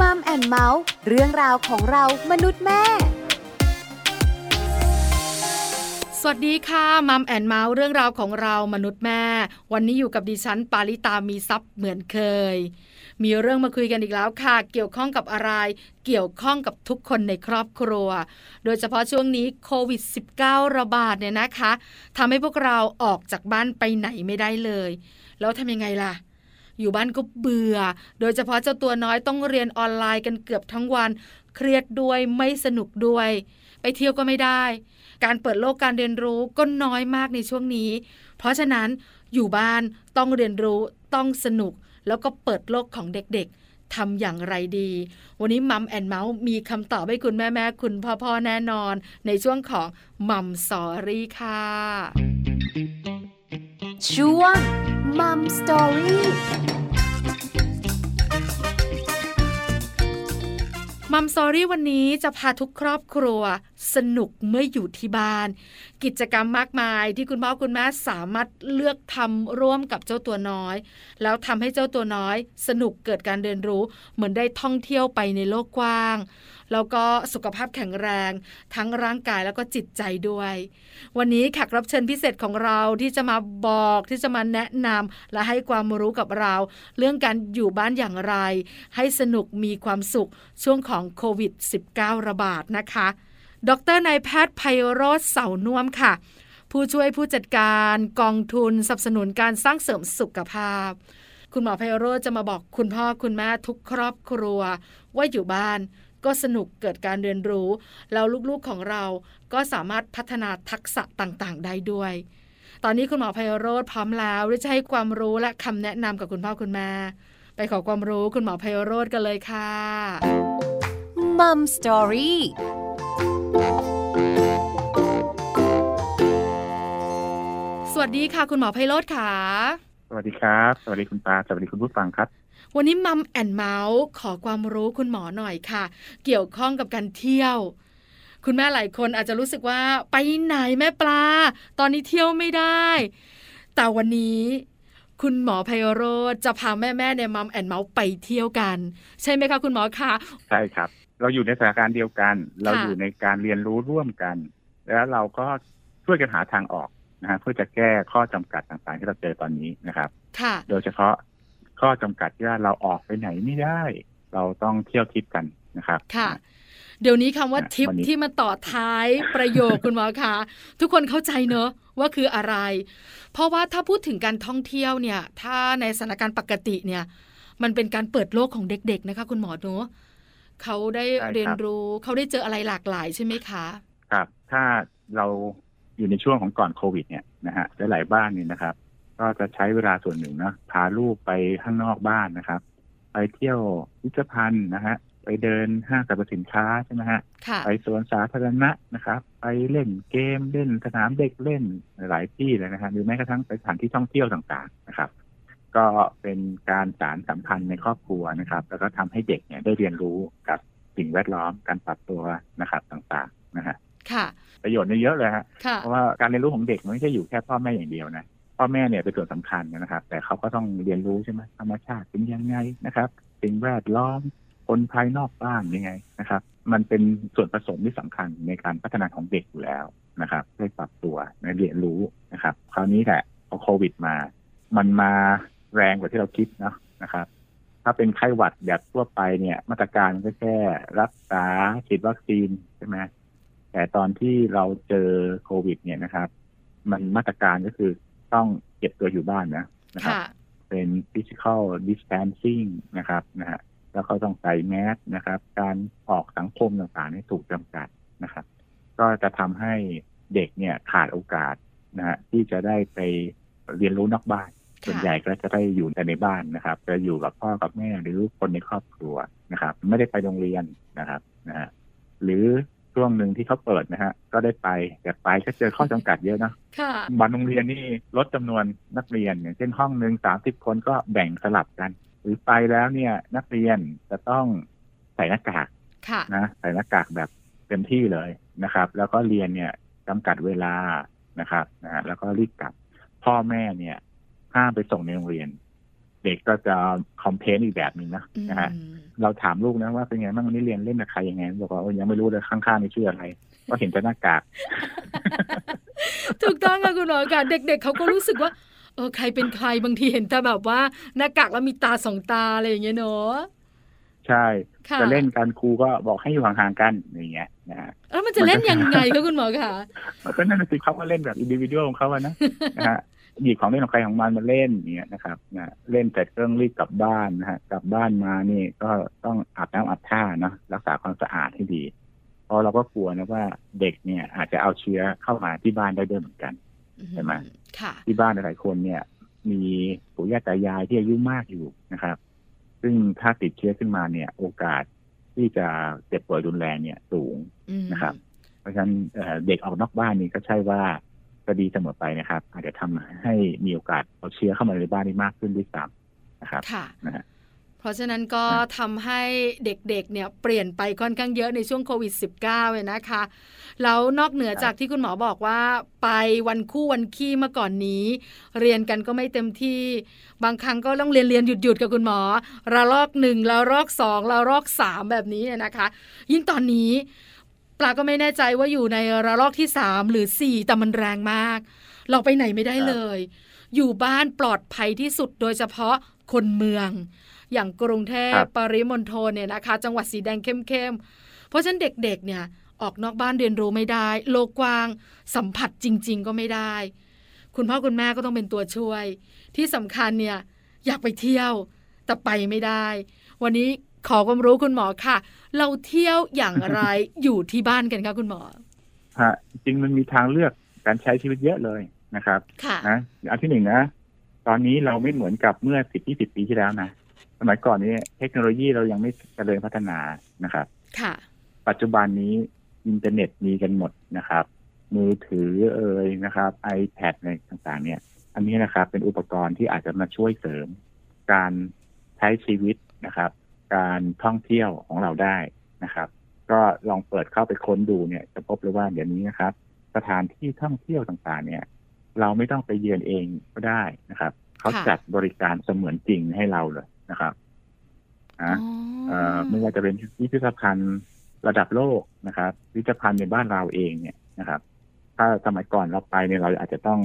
Mom and Mouth เรื่องราวของเรามนุษย์แม่ สวัสดีค่ะ Mom and Mouth เรื่องราวของเรามนุษย์แม่ วันนี้อยู่กับดิฉันปาริตามีทรัพย์เหมือนเคย มีเรื่องมาคุยกันอีกแล้วค่ะ เกี่ยวข้องกับอะไร เกี่ยวข้องกับทุกคนในครอบครัว โดยเฉพาะช่วงนี้โควิด -19 ระบาดเนี่ยนะคะทำให้พวกเราออกจากบ้านไปไหนไม่ได้เลย แล้วทำยังไงล่ะ อยู่บ้านก็เบื่อ โดยเฉพาะเจ้าตัวน้อยต้องเรียนออนไลน์กันเกือบทั้งวัน เครียดด้วยไม่สนุกด้วย ไปเที่ยวก็ไม่ได้ การเปิดโลกการเรียนรู้ก็น้อยมากในช่วงนี้ เพราะฉะนั้นอยู่บ้านต้องเรียนรู้ต้องสนุก แล้วก็เปิดโลกของเด็กๆทำอย่างไรดี วันนี้มัมแอนเมาส์มีคำตอบให้คุณแม่ๆคุณพ่อๆแน่นอน ในช่วงของมัมสอรี่ค่ะ ช่วง Mom Story Mom Story วันนี้จะพาทุกครอบครัวสนุกเมื่ออยู่ที่บ้าน กิจกรรมมากมายที่คุณพ่อคุณแม่สามารถเลือกทำร่วมกับเจ้าตัวน้อย แล้วทำให้เจ้าตัวน้อย สนุกเกิดการเรียนรู้เหมือนได้ท่องเที่ยวไปในโลกกว้าง แล้วก็สุขภาพแข็งแรง ทั้งร่างกายแล้วก็จิตใจด้วย วันนี้แขกรับเชิญพิเศษของเราที่จะมาบอกที่จะมาแนะนำและให้ความรู้กับเรา เรื่องการอยู่บ้านอย่างไร ให้สนุกมีความสุขช่วงของโควิด -19 ระบาดนะคะ ดรนายแพทย์ไพโรธเสาน่วมค่ะ ผู้ช่วยผู้จัดการกองทุนสนับสนุนการสร้างเสริมสุขภาพ คุณหมอไพโรธจะมาบอกคุณพ่อคุณแม่ทุกครอบครัว ว่าอยู่บ้าน ก็สนุกเกิดการเรียนรู้ แล้วลูกๆของเราก็สามารถพัฒนาทักษะต่างๆ ได้ด้วย ตอนนี้คุณหมอไพโรธพร้อมแล้วที่จะให้ความรู้และคำแนะนำกับคุณพ่อคุณแม่ไปขอความรู้คุณหมอไพโรธกันเลยค่ะมัมสตอรี่สวัสดีค่ะ คุณหมอไพโรธค่ะ สวัสดีครับ สวัสดีคุณตา สวัสดีคุณผู้ฟังครับ วันนี้มัมแอนเมาส์ขอความรู้คุณหมอหน่อยค่ะ เกี่ยวข้องกับการเที่ยว คุณแม่หลายคนอาจจะรู้สึกว่าไปไหนแม่ปลา ตอนนี้เที่ยวไม่ได้ แต่วันนี้คุณหมอไพโรธจะพาแม่ๆในมัมแอนเมาส์ไปเที่ยวกัน ใช่ไหมคะคุณหมอคะใช่ครับ เราอยู่ในสถานการณ์เดียวกัน เราอยู่ในการเรียนรู้ร่วมกัน แล้วเราก็ช่วยกันหาทางออกนะฮะเพื่อจะแก้ข้อจำกัดต่างๆ ที่เราเจอตอนนี้นะครับ ค่ะ โดยเฉพาะ ข้อจำกัดที่ว่าเราออกไปไหนไม่ได้ เราต้องเที่ยวทิพย์กันนะครับค่ะเดี๋ยวนี้คำว่าอะทิปวันนี้ที่มาต่อท้ายประโยคคุณหมอคะทุกคนเข้าใจเนอะว่าคืออะไร เพราะว่าถ้าพูดถึงการท่องเที่ยวเนี่ย ถ้าในสถานการณ์ปกติเนี่ย มันเป็นการเปิดโลกของเด็ก ๆ นะคะ คุณหมอเนอะเขาได้ใช่ครับเรียนรู้เขาได้เจออะไรหลากหลายใช่ไหมคะครับ ถ้าเราอยู่ในช่วงของก่อนโควิด เนี่ยนะฮะหลายๆบ้านเนี่ยนะครับ ก็จะใช้เวลาส่วนหนึ่งนะพาลูกไปข้างนอกบ้านนะครับ ไปเที่ยวพิพิธภัณฑ์นะฮะไปเดินห้างสรรพสินค้าใช่ไหมฮะค่ะไปสวนสาธารณะนะครับ ไปเล่นเกมเล่นสนามเด็กเล่นหลายที่เลยนะครับหรือแม้กระทั่งไปสถานที่ท่องเที่ยวต่างๆนะครับ ก็เป็นการสารสัมพันธ์ในครอบครัวนะครับ แล้วก็ทำให้เด็กเนี่ยได้เรียนรู้กับสิ่งแวดล้อมการปรับตัวนะครับต่างๆนะฮะค่ะประโยชน์เนี่ยเยอะเลยฮะค่ะเพราะว่าการเรียนรู้ของเด็กมันไม่ใช่อยู่แค่พ่อแม่อย่างเดียวนะ พ่อแม่เนี่ยเป็นส่วนสำคัญนะครับ แต่เขาก็ต้องเรียนรู้ใช่ไหมธรรมชาติเป็นยังไงนะครับสิ่งแวดล้อมคนภายนอกบ้านยังไงนะครับ มันเป็นส่วนผสมที่สำคัญในการพัฒนาของเด็กอยู่แล้วนะครับได้ปรับตัวในเรียนรู้นะครับ คราวนี้แหละพอโควิดมา มันมาแรงกว่าที่เราคิดนะนะครับ ถ้าเป็นไข้หวัดแบบทั่วไปเนี่ย มาตรการก็แค่รักษาฉีดวัคซีนใช่ไหมแต่ตอนที่เราเจอโควิด เนี่ยนะครับ มันมาตรการก็คือ ต้องเก็บตัวอยู่บ้านนะนะครับค่ะเป็น physical distancing นะครับนะฮะแล้วก็ต้องใส่แมสนะครับ การออกสังคมต่างๆนี่ถูกจำกัดนะครับ ก็จะทำให้เด็กเนี่ยขาดโอกาสนะฮะที่จะได้ไปเรียนรู้นอกบ้าน ส่วนใหญ่ก็จะได้อยู่แต่ในบ้านนะครับ จะอยู่กับพ่อกับแม่หรือคนในครอบครัวนะครับ ไม่ได้ไปโรงเรียนนะครับนะฮะหรือ ช่วงหนึ่งที่เขาเปิดนะฮะ ก็ได้ไปแต่ไปก็เจอข้อจำกัดเยอะนะค่ะบางโรงเรียนนี่ลดจำนวนนักเรียน อย่างเช่นห้องหนึ่งสามสิบคนก็แบ่งสลับกัน หรือไปแล้วเนี่ยนักเรียนจะต้องใส่หน้ากากค่ะนะใส่หน้ากากแบบเต็มที่เลยนะครับ แล้วก็เรียนเนี่ยจำกัดเวลานะครับนะฮะแล้วก็รีบกลับพ่อแม่เนี่ยห้ามไปส่งในโรงเรียนเเด็กก็จะคอมเพลนอีกแบบหนึ่งนะนะฮะอืมเราถามลูกนะว่าเป็นไงบ้างวันนี้เรียนเล่นกับใครยังไงบอกว่าโอ้ยยังไม่รู้เลยข้างๆนี่ชื่ออะไรก็เห็นแต่หน้ากากถูกต้องค่ะคุณหมอค่ะเด็ก ๆเขาก็รู้สึกว่าเออใครเป็นใครบางทีเห็นแต่แบบว่าหน้ากากแล้วมีตาสองตาอะไรอย่างเงี้ยเนอะใช่ค่ะจะเล่นกันครูก็บอกให้อยู่ห่างๆกันอย่างเงี้ยนะฮะแล้วมันจะเล่นยังไงคะคุณหมอคะมันก็นั่นนะสิเขาก็เล่นแบบอินดิวิ u a l ของเขาอะนะนะฮะ หยิบของเล่นของใครของมันมาเล่นอย่างเงี้ยนะครับนะเล่นแต่เครื่องรีบกลับบ้านนะฮะกลับบ้านมานี่ก็ต้องอาบน้ำอาบท่าเนาะรักษาความสะอาดให้ดี เพราะเราก็กลัวนะว่าเด็กเนี่ย อาจจะเอาเชื้อเข้ามาที่บ้านได้ด้วยเหมือนกันใช่ไหมค่ะที่บ้านหลายๆคนเนี่ย มีปู่ย่าตายายที่อายุมากอยู่นะครับ ซึ่งถ้าติดเชื้อขึ้นมาเนี่ย โอกาสที่จะเจ็บป่วยรุนแรงเนี่ยสูงอืมนะครับ เพราะฉะนั้นเอ่อเด็กออกนอกบ้านนี่ก็ใช่ว่า จะดีเสมอไปนะครับ อาจจะทำให้มีโอกาสเอาเชื้อเข้ามาในบ้านได้มากขึ้นด้วยซ้ำนะครับค่ะนะฮะเพราะฉะนั้นก็นะทำให้เด็กๆเนี่ยเปลี่ยนไปค่อนข้างเยอะในช่วงโควิด -19 เลยนะคะ แล้วนอกเหนือจากที่คุณหมอบอกว่า ไปวันคู่วันขี้เมื่อก่อนนี้ เรียนกันก็ไม่เต็มที่ บางครั้งก็ต้องเรียนเรียนหยุดหยุดๆกับคุณหมอระลอกหนึ่งระลอกสองระลอกสามแบบนี้เนี่ยนะคะ ยิ่งตอนนี้ ปลาก็ไม่แน่ใจว่าอยู่ในระลอกที่สามหรือสี่แต่มันแรงมาก เราไปไหนไม่ได้เลย อยู่บ้านปลอดภัยที่สุดโดยเฉพาะคนเมือง อย่างกรุงเทพครับปริมณฑลเนี่ยนะคะ จังหวัดสีแดงเข้มๆเพราะฉะนั้นเด็กๆเนี่ยออกนอกบ้านเรียนรู้ไม่ได้ โลกกว้าง สัมผัสจริง ๆ ก็ไม่ได้ คุณพ่อคุณแม่ก็ต้องเป็นตัวช่วย ที่สำคัญเนี่ยอยากไปเที่ยวแต่ไปไม่ได้ วันนี้ ขอความรู้คุณหมอค่ะ เราเที่ยวอย่างไรอยู่ที่บ้านกันคะคุณหมอฮะจริงมันมีทางเลือกการใช้ชีวิตเยอะเลยนะครับค่ะนะอันที่หนึ่งนะตอนนี้เราไม่เหมือนกับเมื่อสิบยี่สิบปีที่แล้วนะสมัยก่อนนี้เทคโนโลยีเรายังไม่เจริญพัฒนานะครับค่ะ ปัจจุบันนี้อินเทอร์เน็ตมีกันหมดนะครับ มือถือเอ่ยนะครับ iPad อะไรต่างๆ เนี่ย อันนี้นะครับเป็นอุปกรณ์ที่อาจจะมาช่วยเสริมการใช้ชีวิตนะครับ การท่องเที่ยวของเราได้นะครับ ก็ลองเปิดเข้าไปค้นดูเนี่ย จะพบเลยว่าเดี๋ยวนี้นะครับ สถานที่ท่องเที่ยวต่างๆ เนี่ย เราไม่ต้องไปเยือนเองก็ได้นะครับเขาค่ะจัดบริการเสมือนจริงให้เราเลยนะครับนะเอ่อไม่ว่าจะเป็นพิพิธภัณฑ์ระดับโลกนะครับพิพิธภัณฑ์ในบ้านเราเองเนี่ยนะครับ ถ้าสมัยก่อนเราไปเนี่ยเราอาจจะต้อง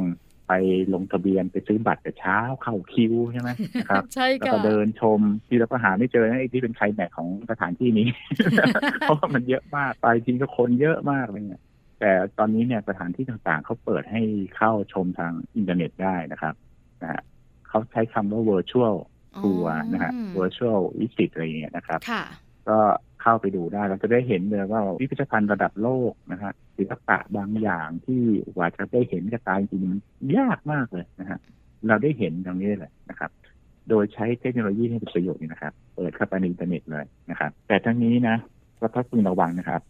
ไปลงทะเบียนไปซื้อบัตรแต่เช้าเข้าคิวใช่ไหมนะครับใช่แล้วค่ะก็เดินชมที่เราก็หาไม่เจอนะไอ้ที่เป็นใครแม็กของสถานที่นี้ เพราะว่ามันเยอะมากไปจริงก็คนเยอะมากเลยเนี่ยแต่ตอนนี้เนี่ยสถานที่ต่างๆเขาเปิดให้เข้าชมทางอินเทอร์เน็ตได้นะครับนะฮะเขาใช้คำว่า virtual ทัวร์นะฮะอืม virtual visit อะไรอย่างเงี้ยนะครับค่ะก็เข้าไปดูได้เราจะได้เห็นเลยว่าพิพิธภัณฑ์ระดับโลกนะฮะ ศิลปะบางอย่างที่กว่าจะได้เห็นกระตายจริงมันยากมากเลยนะฮะเราได้เห็นตรงนี้เลยนะครับ โดยใช้เทคโนโลยีให้เป็นประโยชน์นะครับ เปิดเข้าไปในอินเทอร์เน็ตเลยนะครับ แต่ทั้งนี้นะก็ต้องพึงระวังนะครับ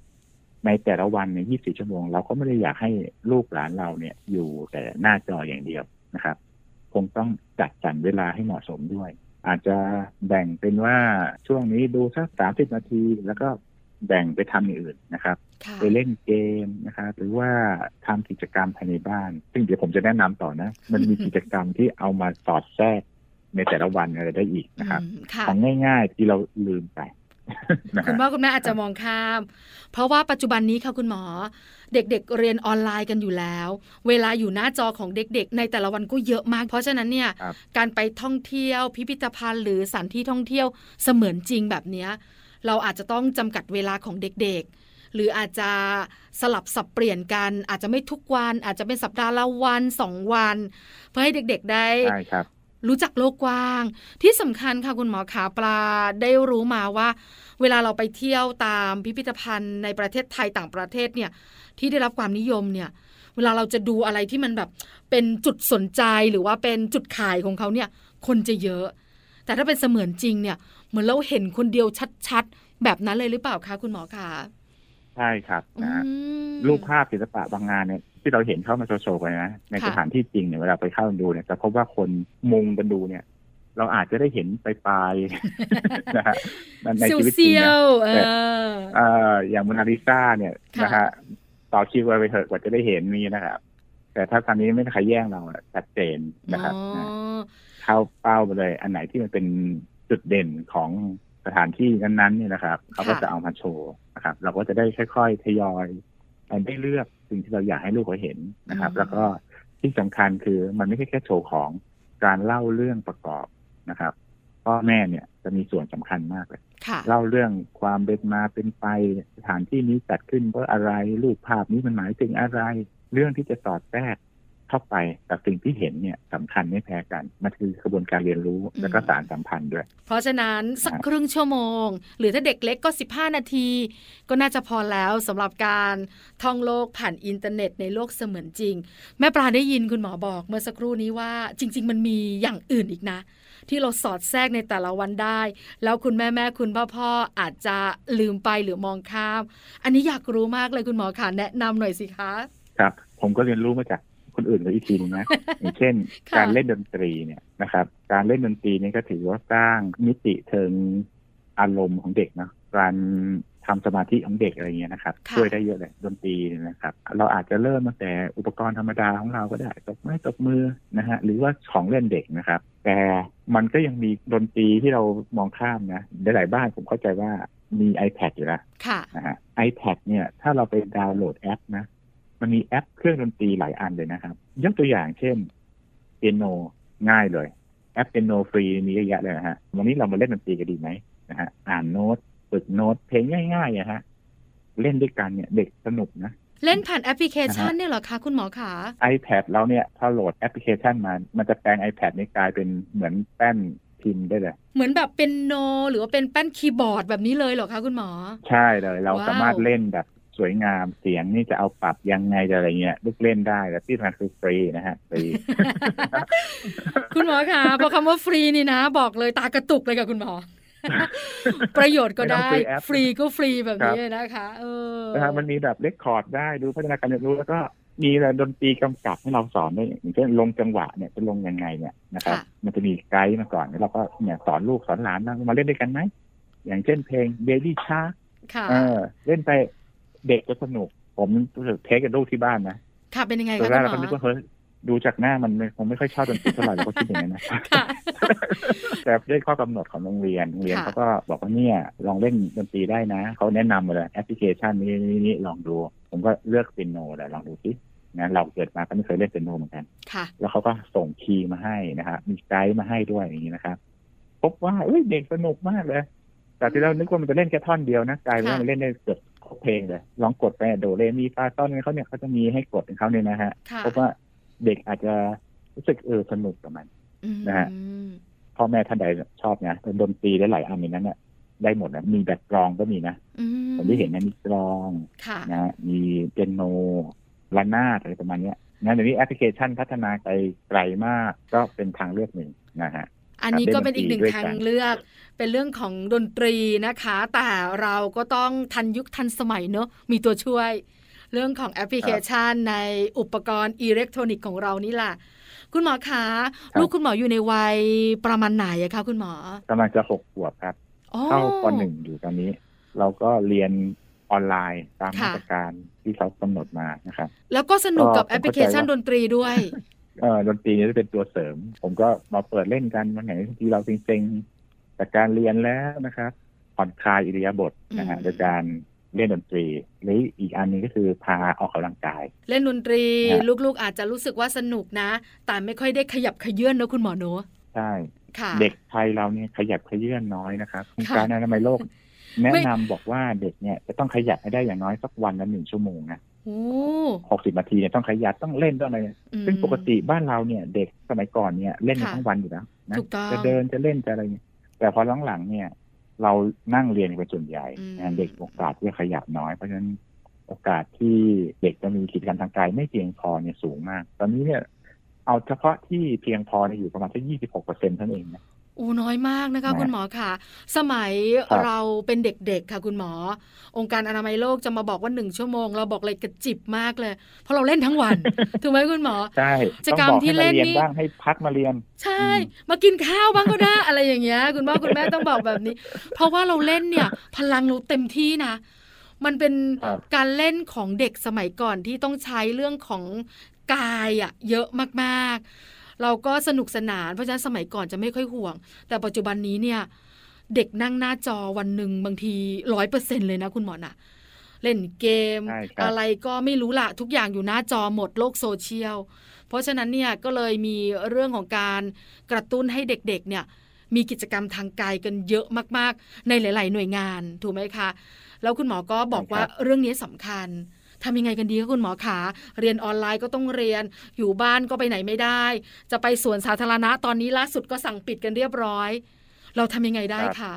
ในแต่ละวันใน 24 ชั่วโมง เราก็ไม่ได้อยากให้ลูกหลานเราเนี่ย อยู่แต่หน้าจออย่างเดียวนะครับ คงต้องจัดสรรเวลาให้เหมาะสมด้วย อาจจะแบ่งเป็นว่าช่วงนี้ดูสักสามสิบนาที แล้วก็ แบ่งไปทำอย่างอื่นนะครับค่ะไปเล่นเกมนะครับหรือว่าทำกิจกรรมภายในบ้าน ซึ่งเดี๋ยวผมจะแนะนำต่อนะ มันมีกิจกรรมที่เอามาสอดแทรกในแต่ละวันอะไรได้อีกนะครับอืมค่ะของง่ายๆที่เราลืมไปนะคุณฮะพ่อคุณแม่อาจจะมองข้าม เพราะว่าปัจจุบันนี้ค่ะคุณหมอ เด็กๆเรียนออนไลน์กันอยู่แล้ว เวลาอยู่หน้าจอของเด็กๆ ในแต่ละวันก็เยอะมาก เพราะฉะนั้นเนี่ยครับการไปท่องเที่ยวพิพิธภัณฑ์หรือสถานที่ท่องเที่ยวเสมือนจริงแบบเนี้ย เราอาจจะต้องจำกัดเวลาของเด็กๆ หรืออาจจะสลับสับเปลี่ยนกัน อาจจะไม่ทุกวัน อาจจะเป็นสัปดาห์ละวันสองวัน เพื่อให้เด็กๆได้ใช่ครับรู้จักโลกกว้าง ที่สำคัญค่ะคุณหมอขาปลาได้รู้มาว่า เวลาเราไปเที่ยวตามพิพิธภัณฑ์ในประเทศไทยต่างประเทศเนี่ยที่ได้รับความนิยมเนี่ยเวลาเราจะดูอะไรที่มันแบบเป็นจุดสนใจหรือว่าเป็นจุดขายของเขาเนี่ยคนจะเยอะ แต่ถ้าเป็นเสมือนจริงเนี่ย เหมือนเราเห็นคนเดียวชัดๆ แบบนั้นเลยหรือเปล่าคะคุณหมอคะใช่ครับนะฮะอืมรูปภาพศิลปะบางงานเนี่ยที่เราเห็นเข้ามาโชว์ๆกันนะในค่ะสถานที่จริงเนี่ยเวลาไปเข้าดูเนี่ยจะพบว่าคนมุงกันดูเนี่ย เราอาจจะได้เห็นปลายๆนะฮะในชีวิตจริงเซียนะวๆเออเอ่ออย่างโมนาลิซาเนี่ยค่ะนะฮะต่อคิวไปเถอะกว่าจะได้เห็นนี่นะครับแต่ถ้าตอนนี้ไม่มีใครแย่งเราอะชัดเจนนะครับอ๋อนะเข้าเป้าไปเลย อันไหนที่มันเป็น จุดเด่นของสถานที่นั้นๆเนี่ยนะครับเขาก็จะเอามาโชว์นะครับ เราก็จะได้ค่อยๆทยอยไปได้เลือกสิ่งที่เราอยากให้ลูกเขาเห็นนะครับ แล้วก็ที่สำคัญคือมันไม่ใช่แค่โชว์ของการเล่าเรื่องประกอบนะครับพ่อแม่เนี่ยจะมีส่วนสำคัญมากเลยค่ะเล่าเรื่องความเป็นมาเป็นไปสถานที่นี้จัดขึ้นเพราะอะไรรูปภาพนี้มันหมายถึงอะไร เรื่องที่จะสอดแทรก เข้าไปกับสิ่งที่เห็นเนี่ยสำคัญไม่แพ้กัน มันคือกระบวนการเรียนรู้อืมแล้วก็สารสัมพันธ์ด้วย เพราะฉะนั้นสักครับครึ่งชั่วโมง หรือถ้าเด็กเล็กก็ 15 นาที ก็น่าจะพอแล้วสำหรับการท่องโลกผ่านอินเทอร์เน็ตในโลกเสมือนจริง แม่ปลาได้ยินคุณหมอบอกเมื่อสักครู่นี้ว่าจริง ๆ มันมีอย่างอื่นอีกนะ ที่เราสอดแทรกในแต่ละวันได้ แล้วคุณแม่แม่คุณพ่อพ่ออาจจะลืมไปหรือมองข้าม อันนี้อยากรู้มากเลยคุณหมอค่ะแนะนำหน่อยสิคะ ครับ ผมก็เรียนรู้มาจาก คนอื่นเลยอีกทีนึงนะอย่างเช่นค่ะการเล่นดนตรีเนี่ยนะครับ การเล่นดนตรีเนี่ยก็ถือว่าสร้างมิติเชิงอารมณ์ของเด็กเนาะการทำสมาธิของเด็กอะไรเงี้ยนะครับค่ะช่วยได้เยอะเลยดนตรีเนี่ยนะครับ เราอาจจะเริ่มตั้งแต่อุปกรณ์ธรรมดาของเราก็ได้ตบไม้ตบมือนะฮะหรือว่าของเล่นเด็กนะครับ แต่มันก็ยังมีดนตรีที่เรามองข้ามนะหลายๆบ้านผมเข้าใจว่ามี iPad อยู่แล้วค่ะนะฮะ iPad เนี่ยถ้าเราไปดาวน์โหลดแอปนะ มันมีแอปเครื่องดนตรีหลายอันเลยนะครับ ยกตัวอย่างเช่นเปียโนง่ายเลย แอปเปียโนฟรีมีเยอะแยะเลยนะฮะ วันนี้เรามาเล่นดนตรีกันดีไหมนะฮะอ่านโน้ตฝึกโน้ตเพลงง่ายๆอะฮะเล่นด้วยกันเนี่ยเด็กสนุกนะเล่นผ่านแอปพลิเคชันนะฮะเนี่ยเหรอคะคุณหมอขา iPad เราเนี่ยถ้าโหลดแอปพลิเคชันมา มันจะแปลง iPad นี่กลายเป็นเหมือนแป้นพิมพ์ได้เลย เหมือนแบบเปียโน หรือว่าเป็นแป้นคีย์บอร์ดแบบนี้เลยเหรอคะคุณหมอ ใช่เลย เรา wow สามารถเล่นแบบ สวยงามเสียงนี่จะเอาปรับยังไงจะอะไรเงี้ยลูกเล่นได้และที่สำคัญคือฟรีนะฮะฟรีคุณหมอคะพอคำว่าฟรีนี่นะ บอกเลยตากระตุกเลยกับคุณหมอ ประโยชน์ก็ได้ไม่ต้องซื้อแอปฟรีก็ฟรีแบบนี้ครับเลยนะคะเออนะฮะมันมีแบบ record ได้ดูพัฒนาการเรียนรู้แล้วก็มีอะไรดนตรีกำกับให้เราสอนด้วยอย่างเช่นลงจังหวะเนี่ยจะลงยังไงเนี่ยนะครับ มันจะมีไกด์มาก่อนแล้วเราก็เนี่ยสอนลูกสอนหลานนะมาเล่นด้วยกันไหมอย่างเช่นเพลง Baby Shark ค่ะเออเล่นไป เด็กจะสนุก ผมรู้สึกเทคกับลูกที่บ้านนะค่ะเป็นยังไงคะนแรคุกณหมอเราก็นึกว่าเฮ้ยดูจากหน้ามันคงไม่ค่อยชอบดนตรีเท่าไหร่เราก็คิดอย่างนั้นนะค่ะแต่ด้วยข้อกำหนดของโรงเรียนโรงเรียนค่ะเขาก็บอกว่าเนี่ยลองเล่นดนตรีได้นะเขาแนะนำมาเลยแอปพลิเคชันนี้นี้นี้ลองดู ผมก็เลือกเปียโนเลยลองดูสินะเราเกิดมาก็ไม่เคยเล่นเปียโนเหมือนกันค่ะแล้วเขาก็ส่ง key มาให้นะครับมีไกด์มาให้ด้วยอย่างนี้นะครับพบว่าเอ้ยเด็กสนุกมากเลย แต่ที่เรานึกว่ามันจะเล่นแค่ท่อนเดียวนะกลายเป็นว่าค่ะมันเล่นได้เกือบ ครบเพลงเลยลองกดไปโดเรมีฟาซอนเขาเนี่ยเขาจะมีให้กดของเขาเนี่ยนะฮะค่ะพบว่าเด็กอาจจะรู้สึกเออสนุกกับมันอืมนะฮะพ่อแม่ท่านใดชอบนะดนตรีได้หลายอันในนั้นเนี่ยได้หมดนะมีแบบกลองก็มีนะอืมผมที่เห็นนะมีกลองค่ะนะมีเปียโนระนาดอะไรประมาณเนี้ยนะเดี๋ยวนี้แอปพลิเคชันพัฒนาไปไกลมากก็เป็นทางเลือกหนึ่งนะฮะอันนี้ก็เป็นอีกหนึ่งเล่นดนตรีด้วยทากังนเลือก เป็นเรื่องของดนตรีนะคะ แต่เราก็ต้องทันยุคทันสมัยเนอะมีตัวช่วย เรื่องของแอปพลิเคชันในอุปกรณ์อิเล็กทรอนิกส์ของเรานี่แหละคุณหมอคะลูกคุณหมออยู่ในวัยประมาณไหนอะคะคุณหมอกำลังจะหกขวบครับอ๋อเข้าปหนึ่งอยู่ตอนนี้ เราก็เรียนออนไลน์ตามค่ะมาตรการที่เขากำหนดมานะครับ แล้วก็สนุกกับก็แอปพลิเคชันผมเข้าใจว่าดนตรีด้วยเอ่อดนตรีเนี่ยจะเป็นตัวเสริม ผมก็มาเปิดเล่นกันวันไหนที่เราเซ็งๆ จากการเรียนแล้วนะครับผ่อนคลายอิริยาบถนะฮะอืมโดยการเล่นดนตรีหรืออีกอันหนึงก็คือพาออกกำลังกาย เล่นดนตรีฮะลูกๆอาจจะรู้สึกว่าสนุกนะ แต่ไม่ค่อยได้ขยับขยื่นนะคุณหมอเนอะใช่ค่ะเด็กไทยเราเนี่ยขยับขยื่นน้อยนะครับองค์ค่ะการอนามัยโลก แนะไม่นำบอกว่าเด็กเนี่ยจะต้องขยับให้ได้อย่างน้อยสักวันละหนึ่งชั่วโมงนะโอ้หกสิบนาทีเนี่ยต้องขยับต้องเล่นต้องอะไรอืมซึ่งปกติบ้านเราเนี่ย เด็กสมัยก่อนเนี่ยเล่นกันค่ะทั้งวันอยู่แล้วนะถูกต้องจะเดินจะเล่นจะอะไรเนี่ย แต่พอหลังๆเนี่ย เรานั่งเรียนเป็นส่วนใหญ่อืมนะเด็กโอกาสที่จะขยับน้อย เพราะฉะนั้นโอกาสที่เด็กจะมีกิจกรรมทางกายไม่เพียงพอเนี่ยสูงมาก ตอนนี้เนี่ยเอาเฉพาะที่เพียงพอเนี่ยอยู่ประมาณแค่ยี่สิบหกเปอร์เซ็นต์เท่านั้นเองนะโอ้น้อยมากนะคะนะคุณหมอค่ะ สมัยครับเราเป็นเด็กๆค่ะ คุณหมอ องค์การอนามัยโลกจะมาบอกว่าหนึ่งชั่วโมง เราบอกเลยกระจิบมากเลย เพราะเราเล่นทั้งวันถูกไหมคุณหมอใช่กิจต้องกรรมบอกที่ให้เล่มานเรียนนี่บ้างให้พักมาเรียน ใช่อืมมากินข้าวบ้างก็ได้อะไรอย่างเงี้ย คุณพ่อคุณแม่ต้องบอกแบบนี้ เพราะว่าเราเล่นเนี่ย พลังเราเต็มที่นะมันเป็นครับการเล่นของเด็กสมัยก่อนที่ต้องใช้เรื่องของกายอะเยอะมากๆ เราก็สนุกสนาน เพราะฉะนั้นสมัยก่อนจะไม่ค่อยห่วง แต่ปัจจุบันนี้เนี่ย เด็กนั่งหน้าจอวันหนึ่งบางทีร้อยเปอร์เซ็นเลยนะคุณหมอนะเล่นเกมใช่ครับอะไรก็ไม่รู้ละทุกอย่างอยู่หน้าจอหมดโลกโซเชียล เพราะฉะนั้นเนี่ยก็เลยมีเรื่องของการกระตุ้นให้เด็กๆ เนี่ยมีกิจกรรมทางกายกันเยอะมาก ๆ ในหลาย ๆ หน่วยงาน ถูกไหมคะ แล้วคุณหมอก็บอกว่าเรื่องนี้สำคัญ ทำยังไงกันดีคะคุณหมอขา เรียนออนไลน์ก็ต้องเรียน อยู่บ้านก็ไปไหนไม่ได้ จะไปสวนสาธารณะตอนนี้ล่าสุดก็สั่งปิดกันเรียบร้อย เราทำยังไงได้คะ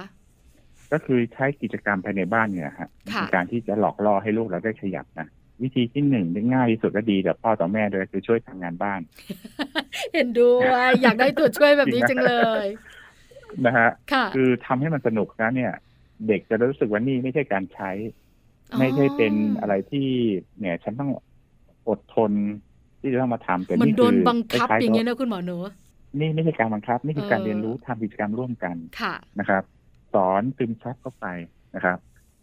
ก็คือใช้กิจกรรมภายในบ้านเนี่ยฮะค่ะในการที่จะหลอกล่อให้ลูกเราได้ขยับนะวิธีที่หนึ่งที่ง่ายที่สุดก็ดีแต่พ่อต่อแม่ด้วยคือช่วยทำงานบ้าน เห็นด้วยอยากได้ตัวช่วยแบบนี้จังเลยนะฮะค่ะคือทำให้มันสนุกนะเนี่ย เด็กจะรู้สึกว่านี่ไม่ใช่การใช้ ไม่ใช่เป็นอะไรที่เนี่ยฉันต้องอดทนที่จะต้องมาทำแต่มันนี่โดคืนอบังคับคล้ๆอย่างเงี้ยกับนะคุณหมอหนูนี่ไม่ใช่การบังคับ นี่คือการเออเรียนรู้ทำกิจกรรมร่วมกันค่ะนะครับ สอนซึมซับเข้าไปนะครับ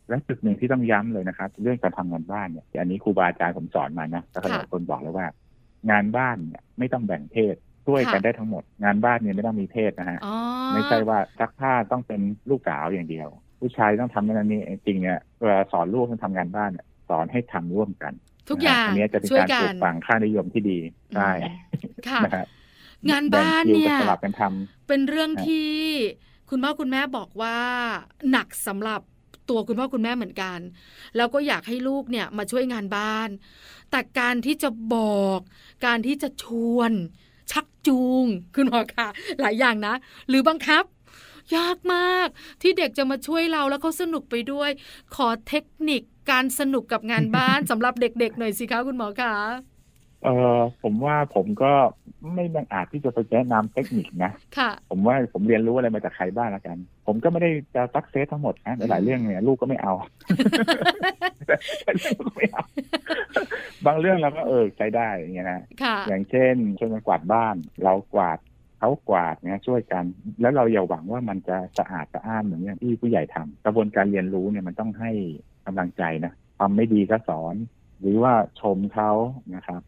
และจุดหนึ่งที่ต้องย้ำเลยนะครับ เรื่องการทำงานบ้านเนี่ยอันนี้ครูบาอาจารย์ผมสอนมานะแล้วก็หลายคนบอกเลยว่า งานบ้านเนี่ยไม่ต้องแบ่งเพศช่วยกันค่ะได้ทั้งหมด งานบ้านเนี่ยไม่ต้องมีเพศนะฮะอ๋อไม่ใช่ว่าซักผ้าต้องเป็นลูกสาวอย่างเดียว ผู้ชายต้องทำนั่นนี่จริงๆเนี่ยเวลาสอนลูกต้องทำงานบ้านเนี่ยสอนให้ทำร่วมกัน ทุกอย่างอันนี้จะเป็นช่วยการกัปลูนกฝังค่านิยมที่ดีใช่ค่ะนะฮะงานบ้านแบ่งคิวเนี่กัยสลับกันทำเป็นเรื่องครับที่คุณพ่อคุณแม่บอกว่าหนักสำหรับตัวคุณพ่อคุณแม่เหมือนกัน แล้วก็อยากให้ลูกเนี่ยมาช่วยงานบ้าน แต่การที่จะบอก การที่จะชวน ชักจูงคุณหมอคะหลายอย่างนะ หรือบังคับ ยากมากที่เด็กจะมาช่วยเราแล้วเขาสนุกไปด้วย ขอเทคนิคการสนุกกับงานบ้านสำหรับเด็กๆหน่อยสิคะคุณหมอคะเออผมว่าผมก็ไม่บังอาจที่จะไปแนะนำเทคนิคนะค่ะผมว่าผมเรียนรู้อะไรมาจากใครบ้างละกัน ผมก็ไม่ได้จะซักเซสทั้งหมดนะหลายๆเรื่องเนี่ยลูกก็ไม่เอาลูกก็ไม่เอา บางเรื่องเราก็เออใช้ได้อย่างเงี้ยนะค่ะอย่างเช่นช่วยกันกวาดบ้าน เรากวาด เขากวาดเนี่ยช่วยกัน แล้วเราอย่าหวังว่ามันจะสะอาดสะอ้านเหมือนอย่างที่ผู้ใหญ่ทำกระบวนการเรียนรู้เนี่ยมันต้องให้กำลังใจนะทำไม่ดีก็สอน หรือว่าชมเขานะครับ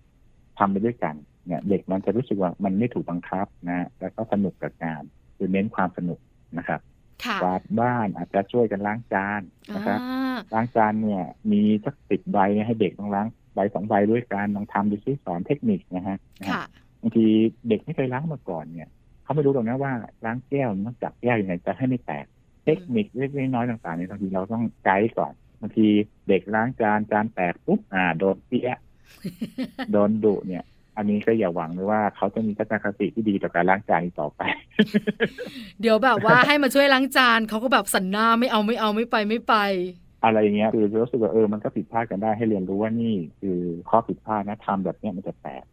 ทำไปด้วยกันเนี่ย เด็กมันจะรู้สึกว่ามันไม่ถูกบังคับนะแล้วก็สนุกกับงานคือเน้นความสนุกนะครับค่ะกวาดบ้านอาจจะช่วยกันล้างจานนะครับอ่าล้างจานเนี่ย มีสักสิบใบเนี่ยให้เด็กต้องล้างใบสองใบด้วยกันลองทำดูซิสอนเทคนิคนะฮะนะฮะค่ะ บางทีเด็กไม่เคยล้างมาก่อนเนี่ยเขาไม่รู้หรอกนะว่าล้างแก้วมันต้องจับแก้วยังไงจะให้ไม่แตกเทคนิคเล็กๆน้อยๆต่างๆเนี่ยบางทีเราต้องไกด์ก่อนบางทีเด็กล้างจานจานแตกปุ๊บอ่าโดนเปี้ยะโดนดุเนี่ย อันนี้ก็อย่าหวังเลยว่าเขาจะมีทัศนคติที่ดีต่อการล้างจานอีกต่อไป เดี๋ยวแบบว่าให้มาช่วยล้างจานเขาก็แบบสันหน้าไม่เอาไม่เอาไม่ไปไม่ไปอะไรอย่างเงี้ยคือรู้สึกว่าเออมันก็ผิดพลาดกันได้ให้เรียนรู้ว่านี่คือข้อผิดพลาดนะทำแบบเนี้ยมันจะแตกอืม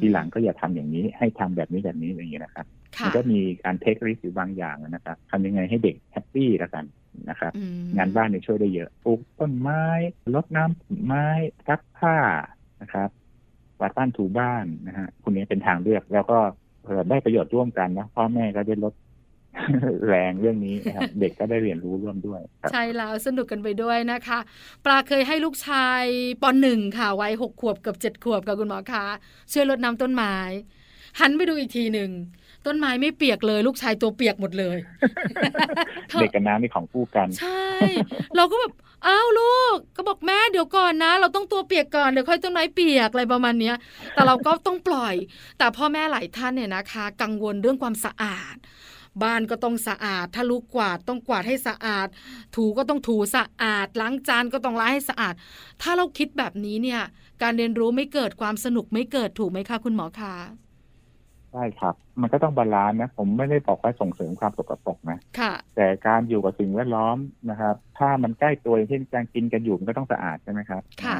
ทีหลังก็อย่าทำอย่างนี้ ให้ทำแบบนี้แบบนี้อย่างเงี้ยนะครับค่ะมันก็มีการเทคริสอยู่บางอย่างนะครับทำยังไงให้เด็กแฮปปี้ละกันนะครับอืมงานบ้านเนี่ยช่วยได้เยอะปลูกต้นไม้รดน้ำไม้ซักผ้านะครับกวาดบ้านถูบ้านนะฮะคุณนี้เป็นทางเลือก แล้วก็เผื่อได้ประโยชน์ร่วมกันนะพ่อแม่ก็ได้ลด แรงเรื่องนี้นะครับเด็กก็ได้เรียนรู้ร่วมด้วยครับใช่แล้วสนุกกันไปด้วยนะคะ ปลาเคยให้ลูกชายปหนึ่งค่ะวัยหกขวบกับเจ็ดขวบกับคุณหมอคะช่วยรดน้ำต้นไม้ หันไปดูอีกทีหนึ่งต้นไม้ไม่เปียกเลย ลูกชายตัวเปียกหมดเลย เด็กกับน้ำนี่ของคู่กัน ใช่ เราก็แบบอ้าวลูกก็บอกแม่เดี๋ยวก่อนนะ เราต้องตัวเปียกก่อนเดี๋ยวค่อยต้นไม้เปียกอะไรประมาณเนี้ย แต่เราก็ต้องปล่อย แต่พ่อแม่หลายท่านเนี่ยนะคะ กังวลเรื่องความสะอาด บ้านก็ต้องสะอาด ถ้าลูกกวาดต้องกวาดให้สะอาด ถูก็ต้องถูสะอาด ล้างจานก็ต้องล้างให้สะอาด ถ้าเราคิดแบบนี้เนี่ย การเรียนรู้ไม่เกิดความสนุกไม่เกิดถูกไหมคะคุณหมอคะใช่ครับ มันก็ต้อง balance นะ ผมไม่ได้บอกว่าส่งเสริมความสกปรกนะค่ะแต่การอยู่กับสิ่งแวดล้อมนะครับ ถ้ามันใกล้ตัวอย่างเช่นการกินกันอยู่มันก็ต้องสะอาดใช่ไหมครับค่ะ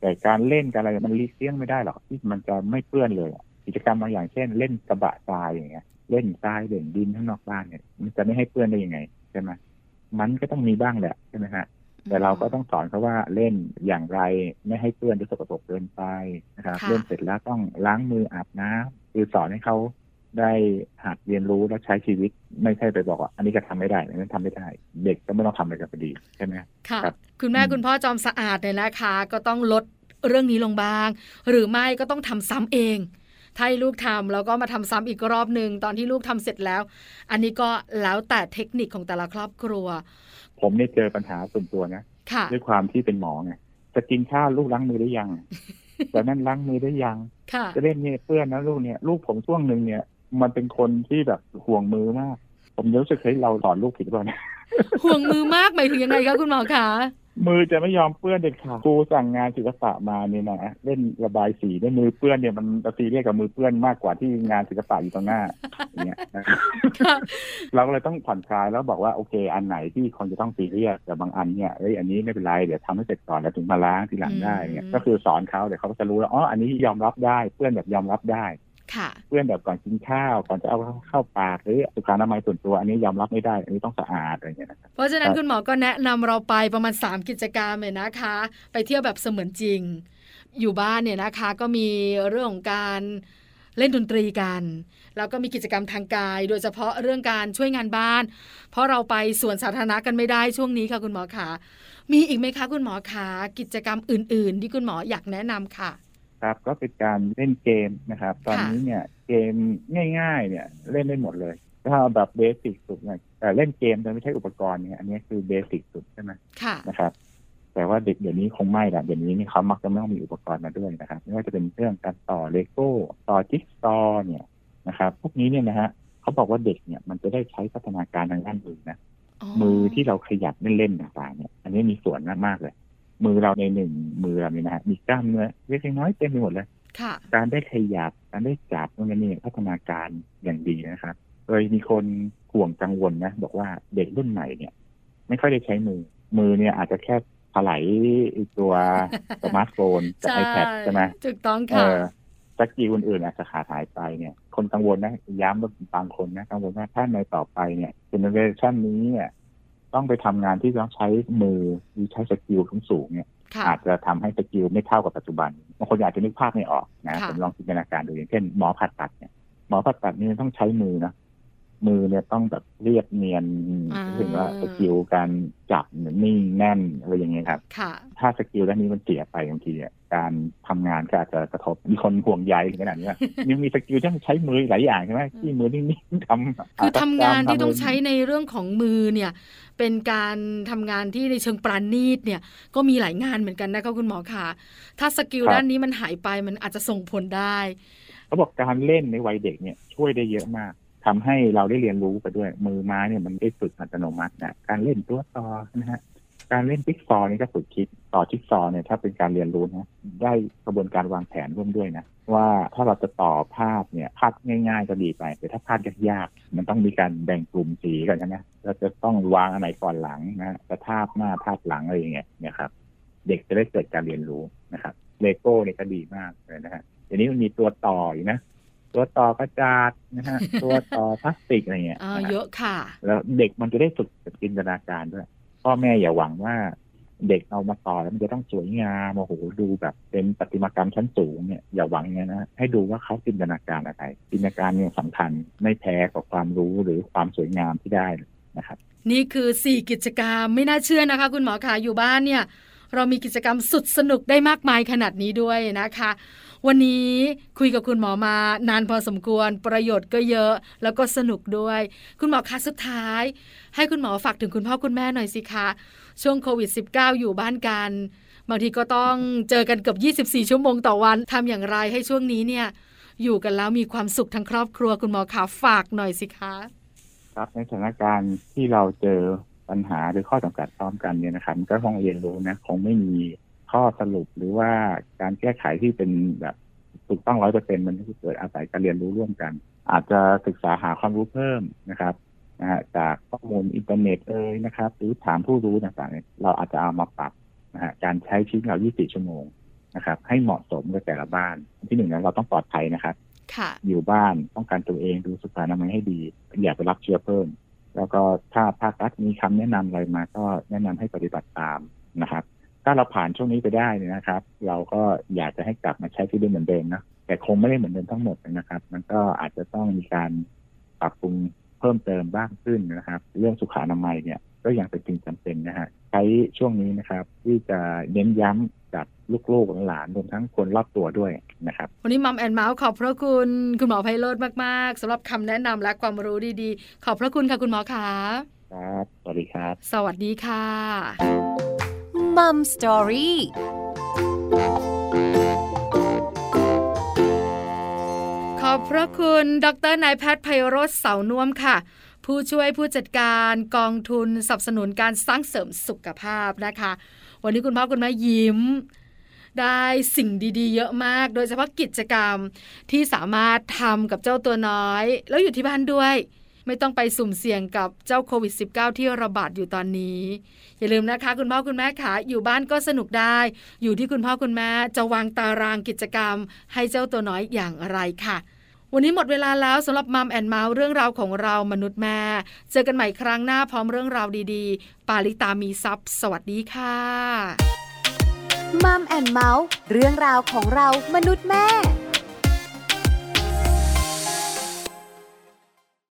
แต่การเล่นกันอะไรมันลีกเลี่ยงไม่ได้หรอกที่มันจะไม่เปื้อนเลยอะกิจกรรมบางอย่างเช่น เล่นกระบะทรายอย่างเงี้ย เล่นทรายเล่นดินข้างนอกบ้านเนี่ย มันจะไม่ให้เปื้อนได้ยังไงใช่ไหมมันก็ต้องมีบ้างแหละใช่ไหมฮะแต่เราก็ต้องสอนเขาว่าเล่นอย่างไรไม่ให้เปื้อนจนสกปรกเกินไปนะครับค่ะเล่นเสร็จแล้วต้องล้างมืออาบน้ำคือสอนให้เขาได้หัดเรียนรู้และใช้ชีวิตไม่ใช่ไปบอกว่า อันนี้ก็ทำไม่ได้อันนั้นทำไม่ได้ เด็กก็ไม่ต้องทำอะไรกันพอดีใช่ไหมค่ะครับคุณแม่อืมคุณพ่อจอมสะอาดเนี่ยนะคะ ก็ต้องลดเรื่องนี้ลงบ้าง หรือไม่ก็ต้องทำซ้ำเอง ถ้าให้ลูกทำแล้วก็มาทำซ้ำอีกรอบหนึ่งตอนที่ลูกทำเสร็จแล้ว อันนี้ก็แล้วแต่เทคนิคของแต่ละครอบครัว ผมเนี่ยเจอปัญหาส่วนตัวนะค่ะด้วยความที่เป็นหมอไงจะกินข้าวลูกล้างมือได้ยังแต่นั่นล้างมือได้ยังค่ะจะเล่นเนี่ยเพื่อนนะลูกเนี่ยลูกผมช่วงหนึ่งเนี่ย มันเป็นคนที่แบบห่วงมือมาก ผมรู้สึกเฮ้ยเราสอนลูกผิดหรือเปล่าเนี่ยห่วงมือมากหมายถึงยังไงคะคุณหมอคะ มือจะไม่ยอมเปื้อนเด็ดขาดครูสั่งงานศิลปะมาเนี่ยนะเล่นระบายสีด้วยมือเปื้อนเนี่ยมันตีเรียกกับมือเปื้อนมากกว่าที่งานศิลปะอยู่ตรงหน้าอย่างเงี้ยนะครับค่ะเราก็เลยต้องผ่อนคลายแล้วบอกว่าโอเค อันไหนที่คนจะต้องตีเรียกแต่บางอันเนี่ยเอ้ยอันนี้ไม่เป็นไรเดี๋ยวทำให้เสร็จก่อนแล้วถึงมาล้างทีหลังได้เนี่ยก็คือสอนเขาเดี๋ยวเขาก็จะรู้แล้วอ๋ออันนี้ยอมรับได้เพื่อนแบบยอมรับได้ค่ะ เพื่อนแบบก่อนกินข้าวก่อนจะเอาเข้าปากหรือสุขอนามัยส่วนตัวอันนี้ยอมรับไม่ได้ อันนี้ต้องสะอาดอะไรอย่างเงี้ยนะครับเพราะฉะนั้นครับคุณหมอก็แนะนำเราไปประมาณ 3 กิจกรรมเลยนะคะ ไปเที่ยวแบบเสมือนจริง อยู่บ้านเนี่ยนะคะก็มีเรื่องของการเล่นดนตรีกันแล้วก็มีกิจกรรมทางกาย โดยเฉพาะเรื่องการช่วยงานบ้าน เพราะเราไปสวนสาธารณะกันไม่ได้ช่วงนี้ค่ะคุณหมอขามีอีกไหมคะคุณหมอขากิจกรรมอื่น ๆ ที่คุณหมออยากแนะนำค่ะ ครับ ก็เป็นการเล่นเกมนะครับ ตอนนี้เนี่ยเกมง่าย ๆ เนี่ยเล่นได้หมดเลยถ้าเอาแบบเบสิกสุดเนี่ยแต่เล่นเกมโดยไม่ใช่อุปกรณ์เนี่ยอันนี้คือเบสิกสุดใช่ไหมค่ะนะครับ แต่ว่าเด็กเดี๋ยวนี้คงไม่ละเดี๋ยวนี้นี่เขามักจะไม่ต้องมีอุปกรณ์มาด้วยนะครับไม่ว่าจะเป็นเรื่องการต่อเลโก้ต่อจิ๊กซอว์เนี่ยนะครับ พวกนี้เนี่ยนะฮะเขาบอกว่าเด็กเนี่ยมันจะได้ใช้พัฒนาการทางด้านมือนะมือที่เราขยับเล่นๆต่างๆเนี่ย อันนี้มีส่วนมากๆเลย มือเราในหนึ่งมือเราเนี่ยนะฮะมีกล้ามเนื้อเล็กๆน้อยๆเต็มไปหมดเลยค่ะการได้ขยับการได้จับตรงนี้เนี่ยพัฒนาการอย่างดีนะครับเลยมีคนห่วงกังวลนะ บอกว่าเด็กรุ่นใหม่เนี่ย ไม่ค่อยได้ใช้มือ มือเนี่ยอาจจะแค่ถลายไอ้ตัวสมาร์ทโฟนกับใช่ iPad ใช่ไหมถูกต้องเอค่ะอ skill อื่นๆอาจจะขาดหายไปเนี่ย คนกังวลนะย้ำว่าบางคนนะกังวลว่าถ้าในต่อไปเนี่ย generation นี้เนี่ย ต้องไปทำงานที่ต้องใช้มือหรือใช้ skill สูงๆเนี่ยค่ะอาจจะทำให้ skill ไม่เท่ากับปัจจุบันบางคนอาจจะนึกภาพไม่ออกนะค่ะผมลองจินตนาการดูอย่างเช่นหมอผ่าตัดเนี่ยหมอผ่าตัดนี่ต้องใช้มือนะ มือเนี่ยต้องแบบเรียบเนียนอ่าถึงว่า skill การจับเนี่ยนิ่งแน่นอะไรอย่างเงี้ยครับค่ะถ้า skill ด้านนี้มันเสียไปบางทีอะการทำงานก็อาจจะกระทบมีคนห่วงใยถึงขนาดนี้ว่ายังมี skill ที่ต้องใช้มือหลายอย่างใช่ไหมที่มือนิ่งๆทำคือทำงานที่ต้องอะไรใช้ในเรื่องของมือเนี่ย เป็นการทำงานที่ในเชิงปราณีตเนี่ย ก็มีหลายงานเหมือนกันนะคะคุณหมอค่ะ ถ้า skill ด้านนี้มันหายไปมันอาจจะส่งผลได้เขาบอกการเล่นในวัยเด็กเนี่ยช่วยได้เยอะมาก ทำให้เราได้เรียนรู้ไปด้วย มือไม้เนี่ยมันได้ฝึกอัตโนมัตินะการเล่นตัวต่อนะฮะการเล่นจิ๊กซอว์นี่ก็ฝึกคิดต่อจิ๊กซอว์เนี่ยถ้าเป็นการเรียนรู้นะได้กระบวนการวางแผนร่วมด้วยนะว่าถ้าเราจะต่อภาพเนี่ยภาพง่าย ๆ ก็ดีไปแต่ถ้าภาพยากๆมันต้องมีการแบ่งกลุ่มสีก่อนใช่ไหมเราจะต้องวางอันไหนก่อนหลังนะจะภาพหน้าภาพหลังอะไรอย่างเงี้ยเนี่ยครับ เด็กจะได้เกิดการเรียนรู้นะครับเลโก้เนี่ยก็ดีมากเลยนะฮะเดี๋ยวนี้มันมีตัวต่ออยู่นะ ตัวต่อกระดาษนะฮะ ตัวต่อพลาสติกอะไรเงี้ยอ่านะฮะเยอะค่ะ แล้วเด็กมันจะได้ฝึกจินตนาการด้วยพ่อแม่อย่าหวังว่าเด็กเอามาต่อแล้วมันจะต้องสวยงามโอ้โหดูแบบเป็นประติมากรรมชั้นสูงเนี่ยอย่าหวังอย่างนั้นนะให้ดูว่าเขาจินตนาการอะไรจินตนาการเนี่ยสำคัญไม่แพ้กับความรู้หรือความสวยงามที่ได้นะครับ นี่คือ 4 กิจกรรมไม่น่าเชื่อนะคะ คุณหมอขาอยู่บ้านเนี่ย เรามีกิจกรรมสุดสนุกได้มากมายขนาดนี้ด้วยนะคะ วันนี้คุยกับคุณหมอมานานพอสมควร ประโยชน์ก็เยอะ แล้วก็สนุกด้วย คุณหมอคะสุดท้าย ให้คุณหมอฝากถึงคุณพ่อคุณแม่หน่อยสิคะ ช่วงโควิด -19 อยู่บ้านกันบางทีก็ต้องเจอกันเกือบ24 ชั่วโมงต่อวันทำอย่างไรให้ช่วงนี้เนี่ย อยู่กันแล้วมีความสุขทั้งครอบครัวคุณหมอขาฝากหน่อยสิคะครับในสถานการณ์ที่เราเจอปัญหาหรือข้อจำกัดพร้อมกันเนี่ยนะครับก็ต้องเรียนรู้นะคงไม่มี ข้อสรุปหรือว่าการแก้ไขที่เป็นแบบถูกต้องร้อยเปอร์เซ็นมันก็เกิดอาศัยการเรียนรู้ร่วมกัน อาจจะศึกษาหาความรู้เพิ่มนะครับนะฮะจากข้อมูลอินเทอร์เน็ตเอ่ยนะครับ หรือถามผู้รู้ต่างๆเนี่ยเราอาจจะเอามาปรับนะฮะการใช้ชีวิตเรา 24 ชั่วโมงนะครับ ให้เหมาะสมกับแต่ละบ้าน ที่หนึ่งนะเราต้องปลอดภัยนะครับค่ะอยู่บ้านป้องกันตัวเองดูสุขอนามัยให้ดี อย่าไปรับเชื้อเพิ่ม แล้วก็ถ้าภาครัฐมีคำแนะนำอะไรมาก็แนะนำให้ปฏิบัติตามนะครับ ถ้าเราผ่านช่วงนี้ไปได้เนี่ยนะครับ เราก็อยากจะให้กลับมาใช้ชีวิตเหมือนเดิมนะแต่คงไม่ได้เหมือนเดิมทั้งหมดนะครับ มันก็อาจจะต้องมีการปรับปรุงเพิ่มเติมบ้างขึ้นนะครับ เรื่องสุขอนามัยเนี่ยก็ยังเป็นสิ่งจำเป็นนะฮะใช้ช่วงนี้นะครับ ที่จะเน้นย้ำกับลูกๆหลานรวมทั้งคนรอบตัวด้วยนะครับ วันนี้มัมแอนเมาส์ขอบพระคุณ คุณหมอไพโรธมากๆสำหรับคำแนะนำและความรู้ดีๆ ขอบพระคุณค่ะคุณหมอขาครับ สวัสดีครับ สวัสดีค่ะ มัมสตอรี่ขอบพระคุณ ดรนายแพทย์ไพโรธเสาน่วมค่ะผู้ช่วยผู้จัดการกองทุนสนับสนุนการสร้างเสริมสุขภาพนะคะ วันนี้คุณพ่อคุณแม่ยิ้ม ได้สิ่งดีๆ เยอะมาก โดยเฉพาะกิจกรรมที่สามารถทำกับเจ้าตัวน้อย แล้วอยู่ที่บ้านด้วย ไม่ต้องไปสุ่มเสี่ยงกับเจ้าโควิด -19 ที่ระบาดอยู่ตอนนี้ อย่าลืมนะคะ คุณพ่อคุณแม่ขาอยู่บ้านก็สนุกได้ อยู่ที่คุณพ่อคุณแม่จะวางตารางกิจกรรม ให้เจ้าตัวน้อยอย่างไรค่ะ วันนี้หมดเวลาแล้วสำหรับมัมแอนเมาส์เรื่องราวของเรามนุษย์แม่ เจอกันใหม่ครั้งหน้าพร้อมเรื่องราวดีๆ ปาลิตามีซัพ์สวัสดีค่ะมัมแอนเมาส์เรื่องราวของเรามนุษย์แม่